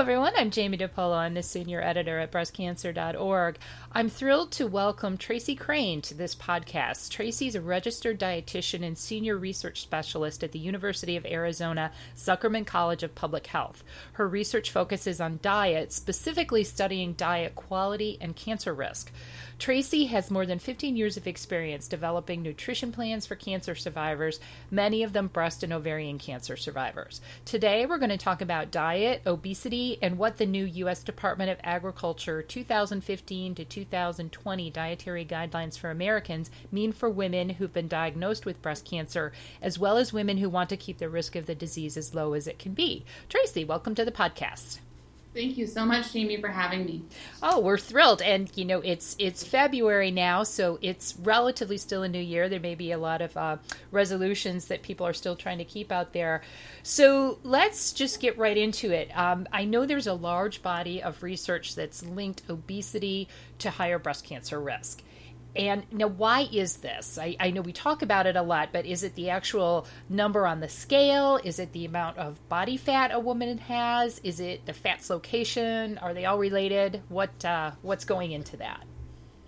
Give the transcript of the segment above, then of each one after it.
everyone. I'm Jamie DePolo. I'm the senior editor at breastcancer.org. I'm thrilled to welcome Tracy Crane to this podcast. Tracy's a registered dietitian and senior research specialist at the University of Arizona Zuckerman College of Public Health. Her research focuses on diet, specifically studying diet quality and cancer risk. Tracy has more than 15 years of experience developing nutrition plans for cancer survivors, many of them breast and ovarian cancer survivors. Today, we're going to talk about diet, obesity, and what the new U.S. Department of Agriculture 2015 to 2020 dietary guidelines for Americans mean for women who've been diagnosed with breast cancer, as well as women who want to keep the risk of the disease as low as it can be. Tracy, welcome to the podcast. Thank you so much, Jamie, for having me. Oh, we're thrilled, and you know it's it's February now, so it's relatively still a new year. There may be a lot of uh, resolutions that people are still trying to keep out there. So let's just get right into it. Um, I know there's a large body of research that's linked obesity to higher breast cancer risk. And now, why is this? I, I, know we talk about it a lot, but is it the actual number on the scale? Is it the amount of body fat a woman has? Is it the fat's location? Are they all related? What uh, what's going into that?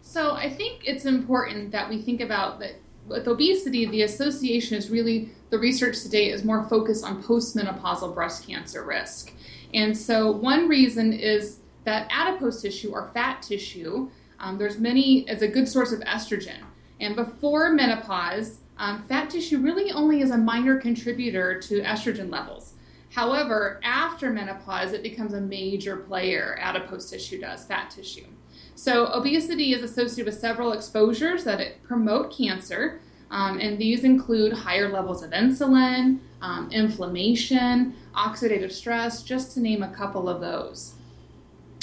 So I think it's important that we think about that with obesity, the association is really the research today is more focused on postmenopausal breast cancer risk. And so one reason is that adipose tissue or fat tissue um, there's many, it's a good source of estrogen. And before menopause, um, fat tissue really only is a minor contributor to estrogen levels. However, after menopause, it becomes a major player, adipose tissue does, fat tissue. So, obesity is associated with several exposures that promote cancer, um, and these include higher levels of insulin, um, inflammation, oxidative stress, just to name a couple of those.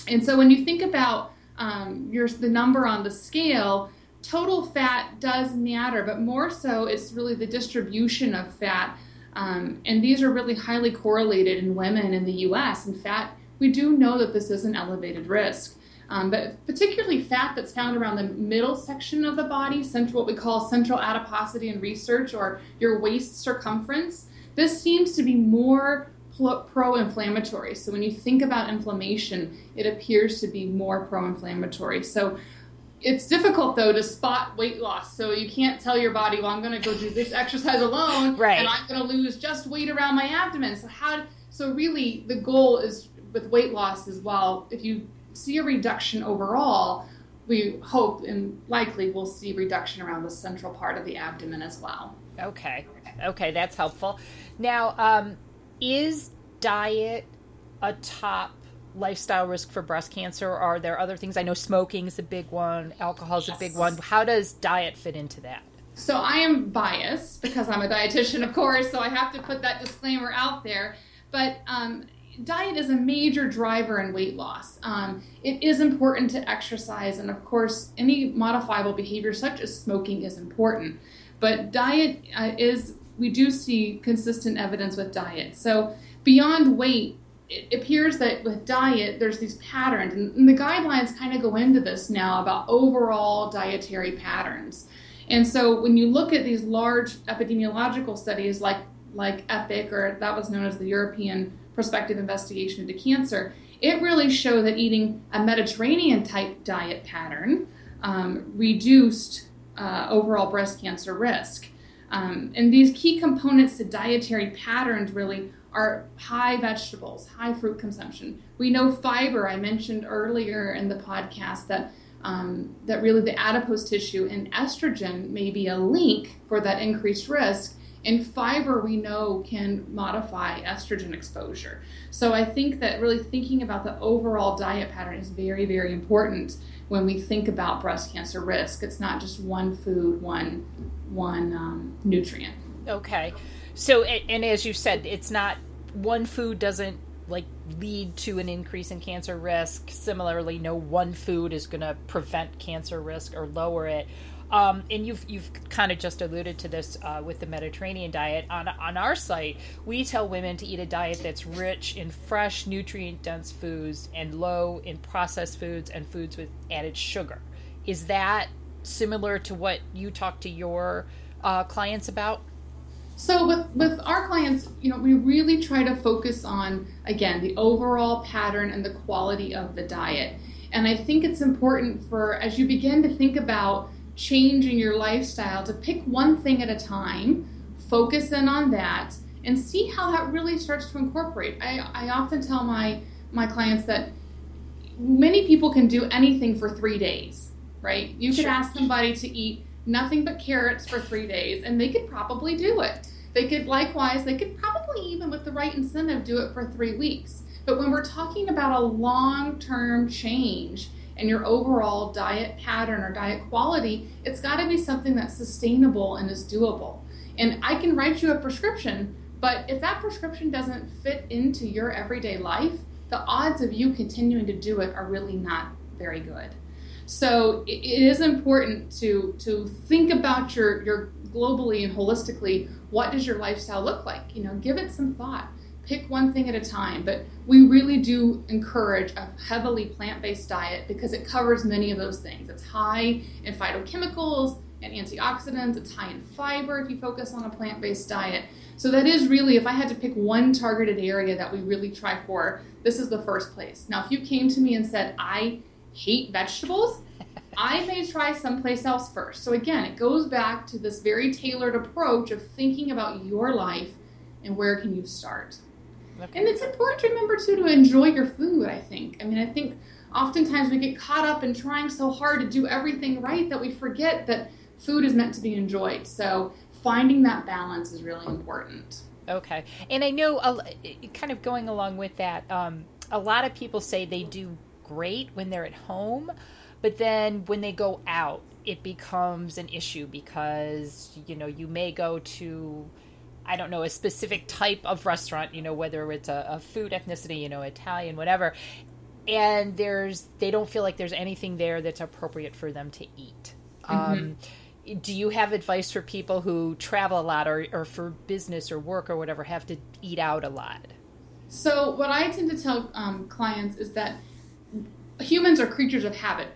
And so, when you think about um, your the number on the scale, total fat does matter, but more so it's really the distribution of fat. Um, and these are really highly correlated in women in the U.S. In fact, we do know that this is an elevated risk. Um, but particularly fat that's found around the middle section of the body, central, what we call central adiposity in research, or your waist circumference. This seems to be more pro inflammatory. So when you think about inflammation, it appears to be more pro inflammatory. So it's difficult though to spot weight loss. So you can't tell your body, well, I'm going to go do this exercise alone, right. and I'm going to lose just weight around my abdomen. So how? So really, the goal is with weight loss is well, if you see a reduction overall, we hope and likely we'll see reduction around the central part of the abdomen as well. Okay, okay, that's helpful. Now, um, is diet a top lifestyle risk for breast cancer? Are there other things? I know smoking is a big one, alcohol is yes. a big one. How does diet fit into that? So I am biased because I'm a dietitian, of course, so I have to put that disclaimer out there. But um, diet is a major driver in weight loss. Um, it is important to exercise, and of course, any modifiable behavior such as smoking is important. But diet uh, is we do see consistent evidence with diet. So beyond weight, it appears that with diet, there's these patterns, and the guidelines kind of go into this now about overall dietary patterns. And so when you look at these large epidemiological studies like like EPIC, or that was known as the European Prospective Investigation into Cancer, it really showed that eating a Mediterranean type diet pattern um, reduced uh, overall breast cancer risk. Um, and these key components to dietary patterns really are high vegetables, high fruit consumption. We know fiber. I mentioned earlier in the podcast that um, that really the adipose tissue and estrogen may be a link for that increased risk. And fiber, we know, can modify estrogen exposure. So I think that really thinking about the overall diet pattern is very, very important when we think about breast cancer risk. It's not just one food, one one um, nutrient. Okay, so and as you said, it's not one food doesn't like lead to an increase in cancer risk. Similarly, no one food is going to prevent cancer risk or lower it. Um, and you've you've kind of just alluded to this uh, with the Mediterranean diet. On on our site, we tell women to eat a diet that's rich in fresh, nutrient dense foods and low in processed foods and foods with added sugar. Is that similar to what you talk to your uh, clients about? So with with our clients, you know, we really try to focus on again the overall pattern and the quality of the diet. And I think it's important for as you begin to think about changing your lifestyle to pick one thing at a time, focus in on that, and see how that really starts to incorporate. I, I often tell my my clients that many people can do anything for three days, right? You could ask somebody to eat nothing but carrots for three days, and they could probably do it. They could likewise, they could probably even with the right incentive do it for three weeks. But when we're talking about a long term change in your overall diet pattern or diet quality, it's got to be something that's sustainable and is doable. And I can write you a prescription, but if that prescription doesn't fit into your everyday life, the odds of you continuing to do it are really not very good. So it is important to to think about your your globally and holistically what does your lifestyle look like? You know, give it some thought. Pick one thing at a time, but we really do encourage a heavily plant-based diet because it covers many of those things. It's high in phytochemicals and antioxidants, it's high in fiber if you focus on a plant-based diet. So that is really if I had to pick one targeted area that we really try for, this is the first place. Now, if you came to me and said, "I hate vegetables, I may try someplace else first. So again, it goes back to this very tailored approach of thinking about your life and where can you start. Okay. And it's important to remember too to enjoy your food, I think. I mean, I think oftentimes we get caught up in trying so hard to do everything right that we forget that food is meant to be enjoyed. So finding that balance is really important. Okay. And I know, uh, kind of going along with that, um, a lot of people say they do great when they're at home, but then when they go out, it becomes an issue because, you know, you may go to, I don't know, a specific type of restaurant, you know, whether it's a, a food ethnicity, you know, Italian, whatever, and there's, they don't feel like there's anything there that's appropriate for them to eat. Mm-hmm. Um, do you have advice for people who travel a lot or, or for business or work or whatever have to eat out a lot? So, what I tend to tell um, clients is that humans are creatures of habit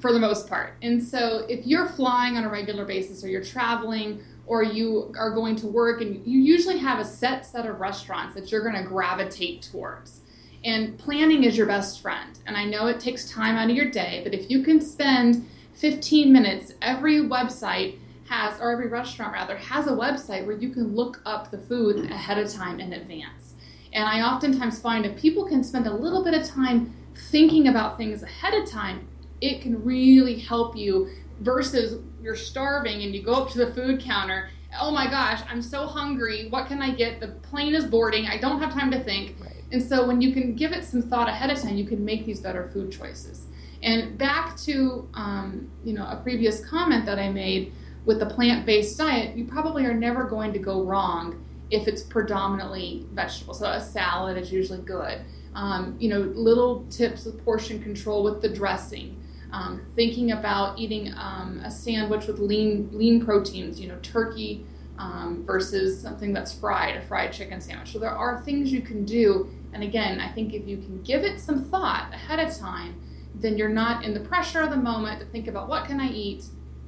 for the most part. And so if you're flying on a regular basis or you're traveling or you are going to work and you usually have a set set of restaurants that you're going to gravitate towards. And planning is your best friend. And I know it takes time out of your day, but if you can spend 15 minutes, every website has, or every restaurant rather, has a website where you can look up the food ahead of time in advance. And I oftentimes find if people can spend a little bit of time thinking about things ahead of time, it can really help you versus you're starving and you go up to the food counter oh my gosh i'm so hungry. What can i get? The plane is boarding. I don't have time to think. Right. and so when you can give it some thought ahead of time you can make these better food choices. And back to um, you know a previous comment that i made with the plant-based diet you probably are never going to go wrong if it's predominantly vegetable. So a salad is usually good. Um, you know little tips of portion control with the dressing um, thinking about eating um, a sandwich with lean lean proteins, you know, turkey um, versus something that's fried, a fried chicken sandwich. So there are things you can do. And again, I think if you can give it some thought ahead of time, then you're not in the pressure of the moment to think about what can I eat,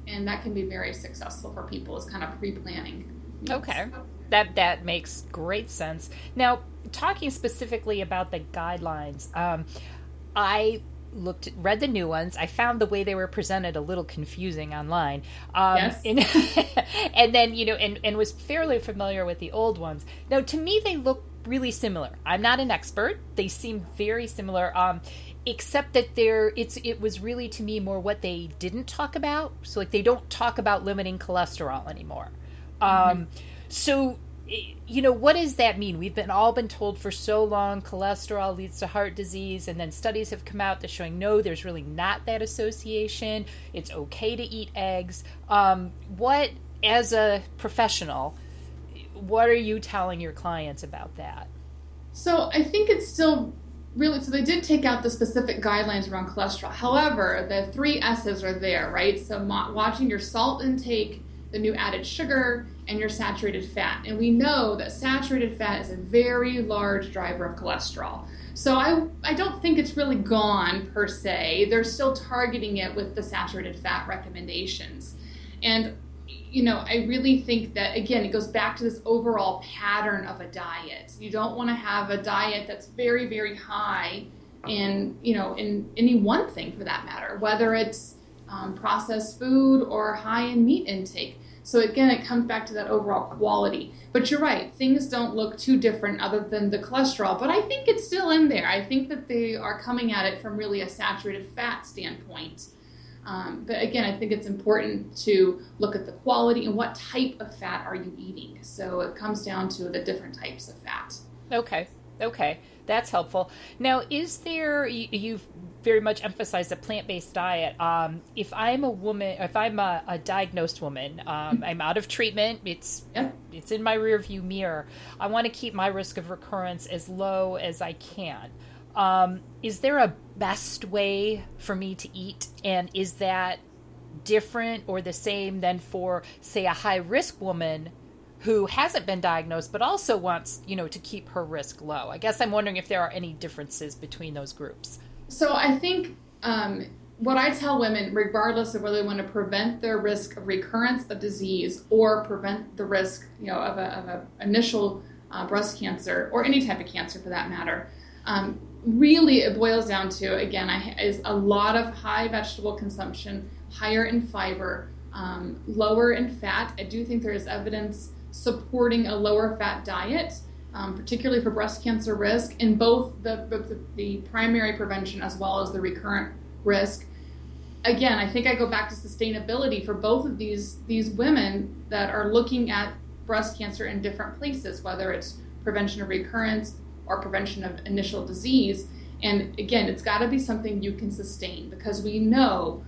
and that can be very successful for people. Is kind of pre-planning. Okay, that that makes great sense. Now, talking specifically about the guidelines, um, I looked read the new ones. I found the way they were presented a little confusing online. Um, yes. and, and then you know and, and was fairly familiar with the old ones. Now to me they look really similar. I'm not an expert. They seem very similar um, except that there it's it was really to me more what they didn't talk about. So like they don't talk about limiting cholesterol anymore. Mm-hmm. um, so you know what does that mean? We've been all been told for so long cholesterol leads to heart disease and then studies have come out that showing no there's really not that association. It's okay to eat eggs. Um, what as a professional what are you telling your clients about that? So i think it's still really so they did take out the specific guidelines around cholesterol. However the three s's are there right? So watching your salt intake the new added sugar and your saturated fat. And we know that saturated fat is a very large driver of cholesterol. So I, I don't think it's really gone per se. They're still targeting it with the saturated fat recommendations. And you know, I really think that again, it goes back to this overall pattern of a diet. You don't want to have a diet that's very, very high in, you know, in any one thing for that matter, whether it's um, processed food or high in meat intake. So again, it comes back to that overall quality. But you're right, things don't look too different other than the cholesterol, but I think it's still in there. I think that they are coming at it from really a saturated fat standpoint. Um, but again, I think it's important to look at the quality and what type of fat are you eating. So it comes down to the different types of fat. Okay. Okay. That's helpful. Now, is there, you, have very much emphasize a plant based diet. Um, if I'm a woman, if I'm a, a diagnosed woman, um. I'm out of treatment, it's, yep. it's in my rearview mirror. I want to keep my risk of recurrence as low as I can. Um, is there a best way for me to eat? And is that different or the same than for, say, a high risk woman who hasn't been diagnosed but also wants, you know, to keep her risk low? I guess I'm wondering if there are any differences between those groups. So I think um, what I tell women, regardless of whether they want to prevent their risk of recurrence of disease or prevent the risk, you know, of a, of a initial uh, breast cancer or any type of cancer for that matter, um, really it boils down to again I, is a lot of high vegetable consumption higher in fiber um, lower in fat. I do think there is evidence supporting a lower fat diet um, particularly for breast cancer risk in both the, the, the primary prevention as well as the recurrent risk again i think i go back to sustainability for both of these these women that are looking at breast cancer in different places whether it's prevention of recurrence or prevention of initial disease. And again, it's got to be something you can sustain because we know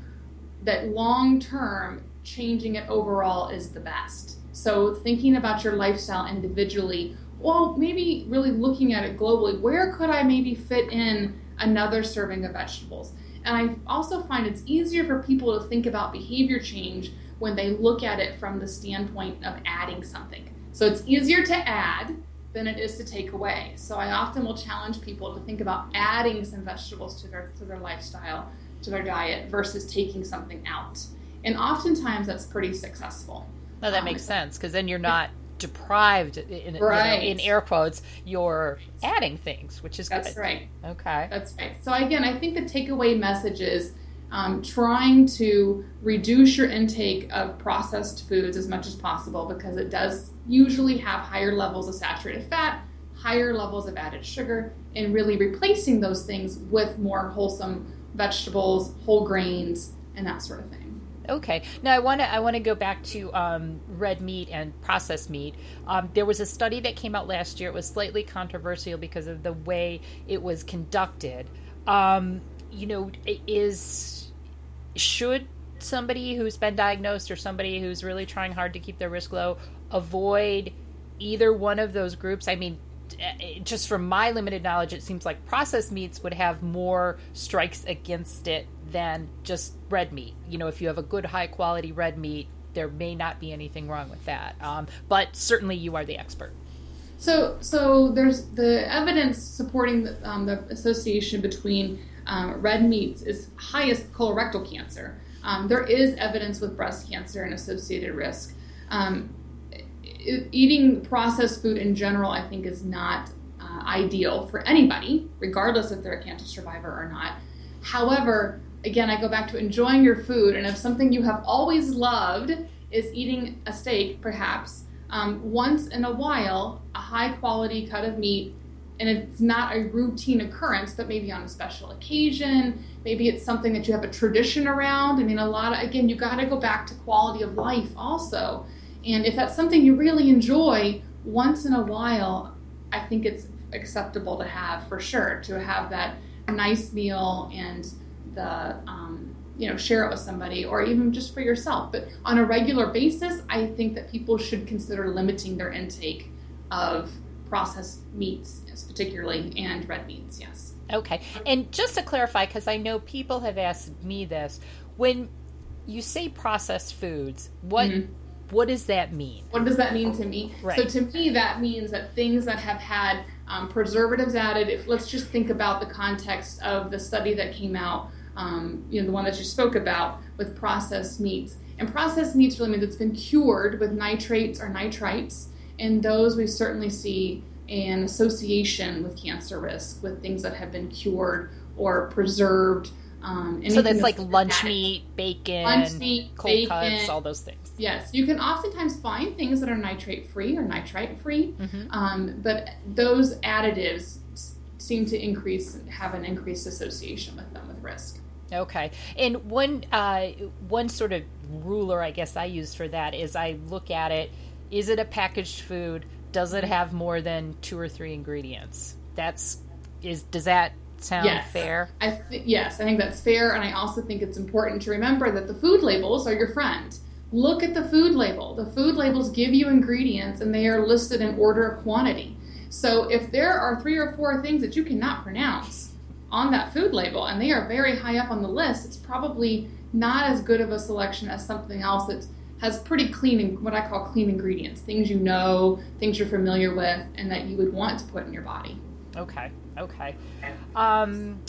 that long term, changing it overall is the best. So, thinking about your lifestyle individually, well, maybe really looking at it globally, where could I maybe fit in another serving of vegetables? And I also find it's easier for people to think about behavior change when they look at it from the standpoint of adding something. So, it's easier to add than it is to take away. So I often will challenge people to think about adding some vegetables to their to their lifestyle, to their diet versus taking something out. And oftentimes that's pretty successful. No, that um, makes sense because then you're not deprived in, right. you know, in air quotes you're adding things which is that's good. right okay that's right so again i think the takeaway message is um, trying to reduce your intake of processed foods as much as possible because it does usually have higher levels of saturated fat, higher levels of added sugar, and really replacing those things with more wholesome vegetables, whole grains, and that sort of thing. Okay. Now I want to I want to go back to um, red meat and processed meat. Um, there was a study that came out last year. It was slightly controversial because of the way it was conducted. Um, you know, is should somebody who's been diagnosed or somebody who's really trying hard to keep their risk low avoid either one of those groups? I mean, just from my limited knowledge, it seems like processed meats would have more strikes against it than just red meat. You know, if you have a good high quality red meat, there may not be anything wrong with that. Um, but certainly, you are the expert. So, so there's the evidence supporting the, um, the association between um, red meats is highest colorectal cancer. Um, there is evidence with breast cancer and associated risk. Um, eating processed food in general, I think, is not uh, ideal for anybody, regardless if they're a cancer survivor or not. However, again, I go back to enjoying your food, and if something you have always loved is eating a steak, perhaps, um, once in a while, a high quality cut of meat, and it's not a routine occurrence, but maybe on a special occasion, maybe it's something that you have a tradition around. I mean, a lot of, again, you got to go back to quality of life also. And if that's something you really enjoy, once in a while, I think it's acceptable to have for sure to have that nice meal and the um, you know share it with somebody or even just for yourself. But on a regular basis, I think that people should consider limiting their intake of processed meats, particularly and red meats. Yes. Okay, and just to clarify, because I know people have asked me this, when you say processed foods, what mm-hmm what does that mean? What does that mean to me? Right. So to me, that means that things that have had um, preservatives added. If let's just think about the context of the study that came out, um, you know, the one that you spoke about with processed meats. And processed meats really means it's been cured with nitrates or nitrites, and those we certainly see an association with cancer risk with things that have been cured or preserved. Um, so that's like lunch meat, bacon, lunch meat, cold bacon, cuts, all those things. Yes, you can oftentimes find things that are nitrate free or nitrite free, mm-hmm. um, but those additives seem to increase, have an increased association with them with risk. Okay, and one uh, one sort of ruler I guess I use for that is I look at it: is it a packaged food? Does it have more than two or three ingredients? That's is does that sound yes. fair? I th- yes, I think that's fair, and I also think it's important to remember that the food labels are your friend. Look at the food label. The food labels give you ingredients, and they are listed in order of quantity. So if there are three or four things that you cannot pronounce on that food label and they are very high up on the list, it's probably not as good of a selection as something else that has pretty clean, what I call clean ingredients, things you know, things you're familiar with, and that you would want to put in your body. Okay, okay. Um,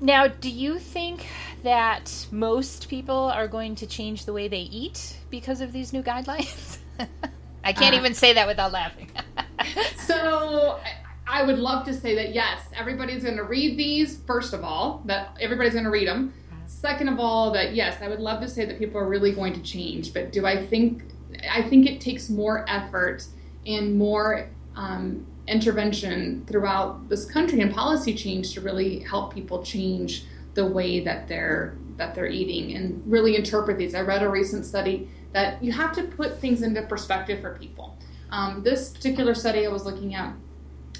now, do you think that most people are going to change the way they eat because of these new guidelines? I can't uh, even say that without laughing. so I would love to say that yes, everybody's going to read these. First of all, that everybody's going to read them. Second of all, that yes, I would love to say that people are really going to change. But do I think? I think it takes more effort and more um, intervention throughout this country and policy change to really help people change the way that they're that they're eating and really interpret these. I read a recent study that you have to put things into perspective for people. Um, this particular study I was looking at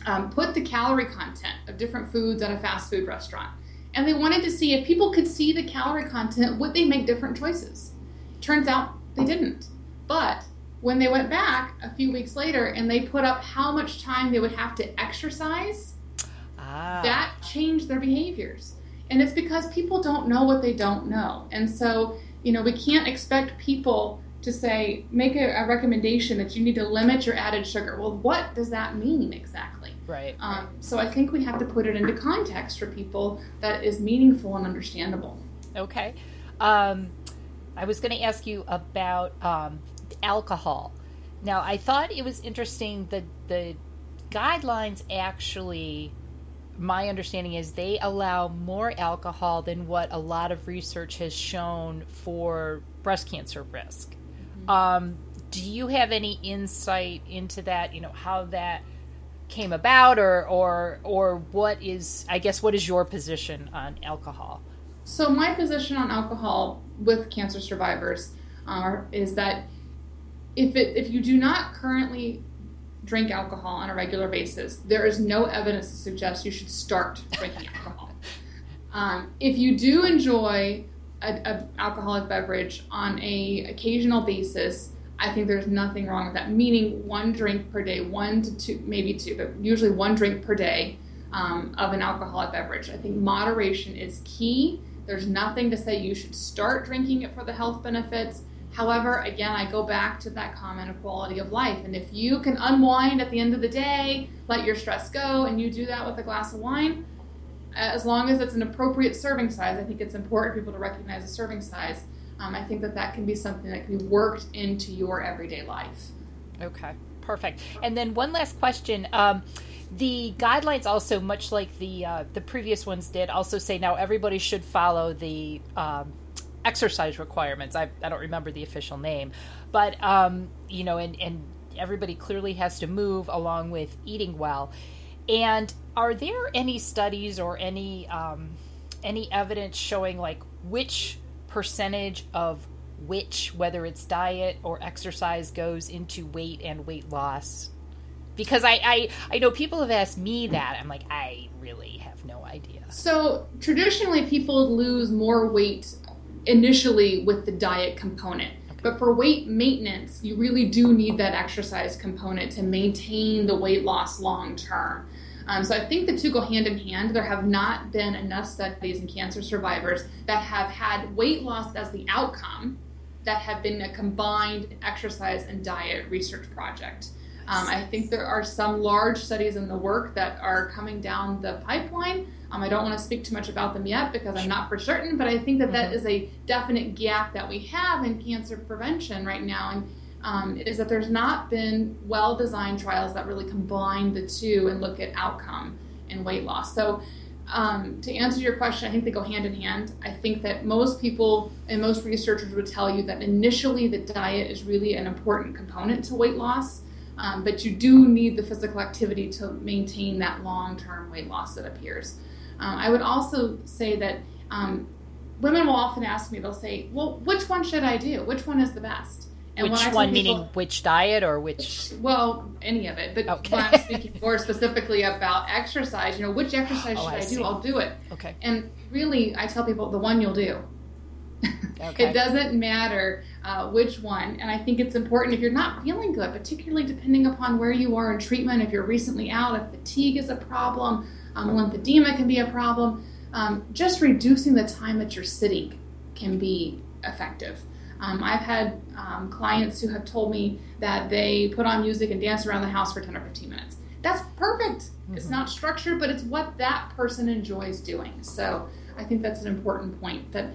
um, put the calorie content of different foods at a fast food restaurant. And they wanted to see if people could see the calorie content, would they make different choices? Turns out they didn't. But when they went back a few weeks later and they put up how much time they would have to exercise, ah. that changed their behaviors. And it's because people don't know what they don't know. And so, you know, we can't expect people to say, make a, a recommendation that you need to limit your added sugar. Well, what does that mean exactly? Right. Um, so I think we have to put it into context for people that is meaningful and understandable. Okay. Um, I was going to ask you about um, alcohol. Now, I thought it was interesting that the guidelines actually, my understanding is they allow more alcohol than what a lot of research has shown for breast cancer risk. Mm-hmm. Um, do you have any insight into that? You know, how that came about or or or what is I guess what is your position on alcohol? So my position on alcohol with cancer survivors uh, is that if it if you do not currently drink alcohol on a regular basis, there is no evidence to suggest you should start drinking alcohol. Um, if you do enjoy an alcoholic beverage on a occasional basis, I think there's nothing wrong with that. Meaning one drink per day, one to two, maybe two, but usually one drink per day um, of an alcoholic beverage. I think moderation is key. There's nothing to say you should start drinking it for the health benefits. However, again, I go back to that comment of quality of life. And if you can unwind at the end of the day, let your stress go, and you do that with a glass of wine, as long as it's an appropriate serving size, I think it's important for people to recognize a serving size um, I think that that can be something that can be worked into your everyday life. Okay, perfect. And then one last question. Um, the guidelines also, much like the uh, the previous ones did, also say now everybody should follow the um, exercise requirements. I, I don't remember the official name, but um, you know, and and everybody clearly has to move along with eating well. And are there any studies or any um, any evidence showing like which percentage of which, whether it's diet or exercise, goes into weight and weight loss? Because I, I, I know people have asked me that. I'm like, I really have no idea. So traditionally, people lose more weight initially with the diet component. But for weight maintenance, you really do need that exercise component to maintain the weight loss long term. Um, so I think the two go hand in hand. There have not been enough studies in cancer survivors that have had weight loss as the outcome that have been a combined exercise and diet research project. Um, I think there are some large studies in the work that are coming down the pipeline. Um, I don't want to speak too much about them yet because I'm not for certain, but I think that, mm-hmm. that is a definite gap that we have in cancer prevention right now. And um, is that there's not been well designed trials that really combine the two and look at outcome and weight loss. So, um, to answer your question, I think they go hand in hand. I think that most people and most researchers would tell you that initially the diet is really an important component to weight loss, um, but you do need the physical activity to maintain that long term weight loss that appears. Um, I would also say that um, women will often ask me, they'll say, Well, which one should I do? Which one is the best? And which one, people, meaning which diet or which? Well, any of it. But okay. when I'm speaking more specifically about exercise, you know, which exercise oh, should I, I do? I'll do it. Okay. And really, I tell people the one you'll do. Okay. it doesn't matter uh, which one. And I think it's important if you're not feeling good, particularly depending upon where you are in treatment, if you're recently out, if fatigue is a problem, um, lymphedema can be a problem, um, just reducing the time that you're sitting can be effective. Um, I've had um, clients who have told me that they put on music and dance around the house for 10 or 15 minutes. That's perfect. Mm-hmm. It's not structured, but it's what that person enjoys doing. So I think that's an important point that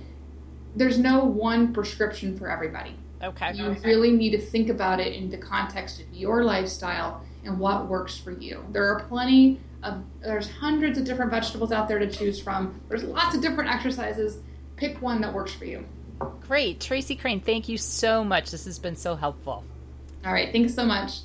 there's no one prescription for everybody. Okay. You okay. really need to think about it in the context of your lifestyle and what works for you. There are plenty of, there's hundreds of different vegetables out there to choose from. There's lots of different exercises. Pick one that works for you. Great. Tracy Crane, thank you so much. This has been so helpful. All right. Thanks so much.